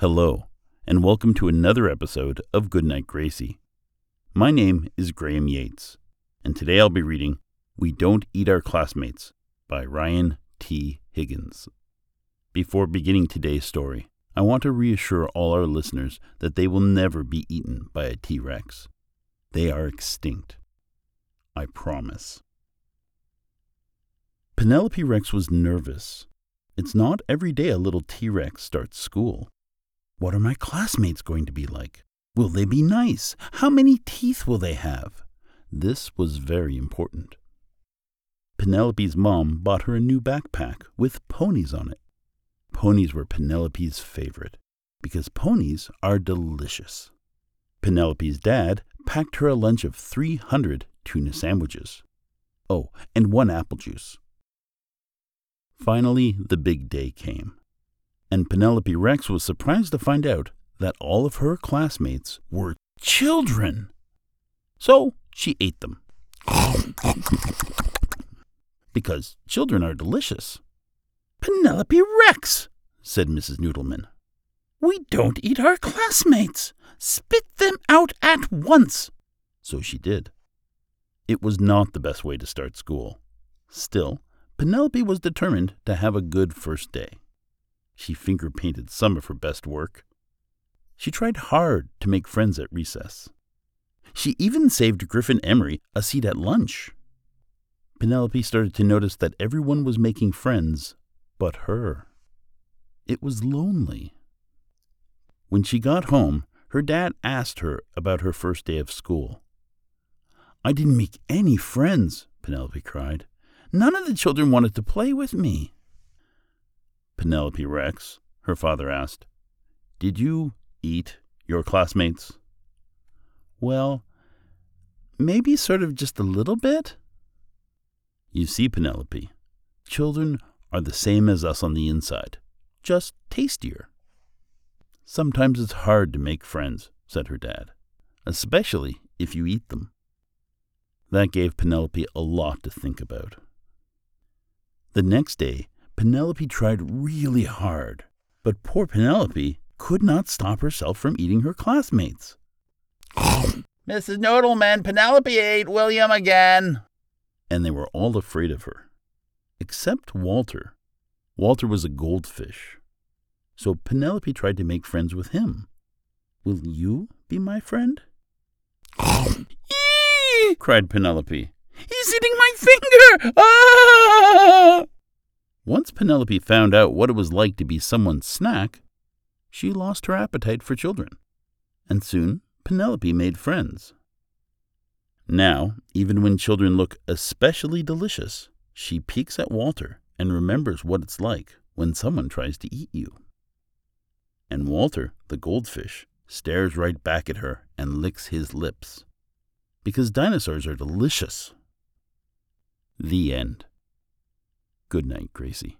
Hello, and welcome to another episode of Goodnight Gracie. My name is Graham Yates, and today I'll be reading We Don't Eat Our Classmates by Ryan T. Higgins. Before beginning today's story, I want to reassure all our listeners that they will never be eaten by a T Rex. They are extinct. I promise. Penelope Rex was nervous. It's not every day a little T Rex starts school. What are my classmates going to be like? Will they be nice? How many teeth will they have? This was very important. Penelope's mom bought her a new backpack with ponies on it. Ponies were Penelope's favorite because ponies are delicious. Penelope's dad packed her a lunch of 300 tuna sandwiches. Oh, and one apple juice. Finally, the big day came and Penelope Rex was surprised to find out that all of her classmates were children. So she ate them. because children are delicious. Penelope Rex, said Mrs. Noodleman. We don't eat our classmates. Spit them out at once. So she did. It was not the best way to start school. Still, Penelope was determined to have a good first day. She finger painted some of her best work. She tried hard to make friends at recess. She even saved Griffin Emery a seat at lunch. Penelope started to notice that everyone was making friends but her. It was lonely. When she got home, her dad asked her about her first day of school. I didn't make any friends, Penelope cried. None of the children wanted to play with me. Penelope Rex, her father asked, Did you eat your classmates? Well, maybe sort of just a little bit. You see, Penelope, children are the same as us on the inside, just tastier. Sometimes it's hard to make friends, said her dad, especially if you eat them. That gave Penelope a lot to think about. The next day, Penelope tried really hard, but poor Penelope could not stop herself from eating her classmates. Mrs. Noodleman, Penelope ate William again. And they were all afraid of her, except Walter. Walter was a goldfish. So Penelope tried to make friends with him. Will you be my friend? cried Penelope. He's eating my finger! Ah! Once Penelope found out what it was like to be someone's snack, she lost her appetite for children, and soon Penelope made friends. Now, even when children look especially delicious, she peeks at Walter and remembers what it's like when someone tries to eat you. And Walter, the goldfish, stares right back at her and licks his lips. Because dinosaurs are delicious. The end. Good night, Gracie.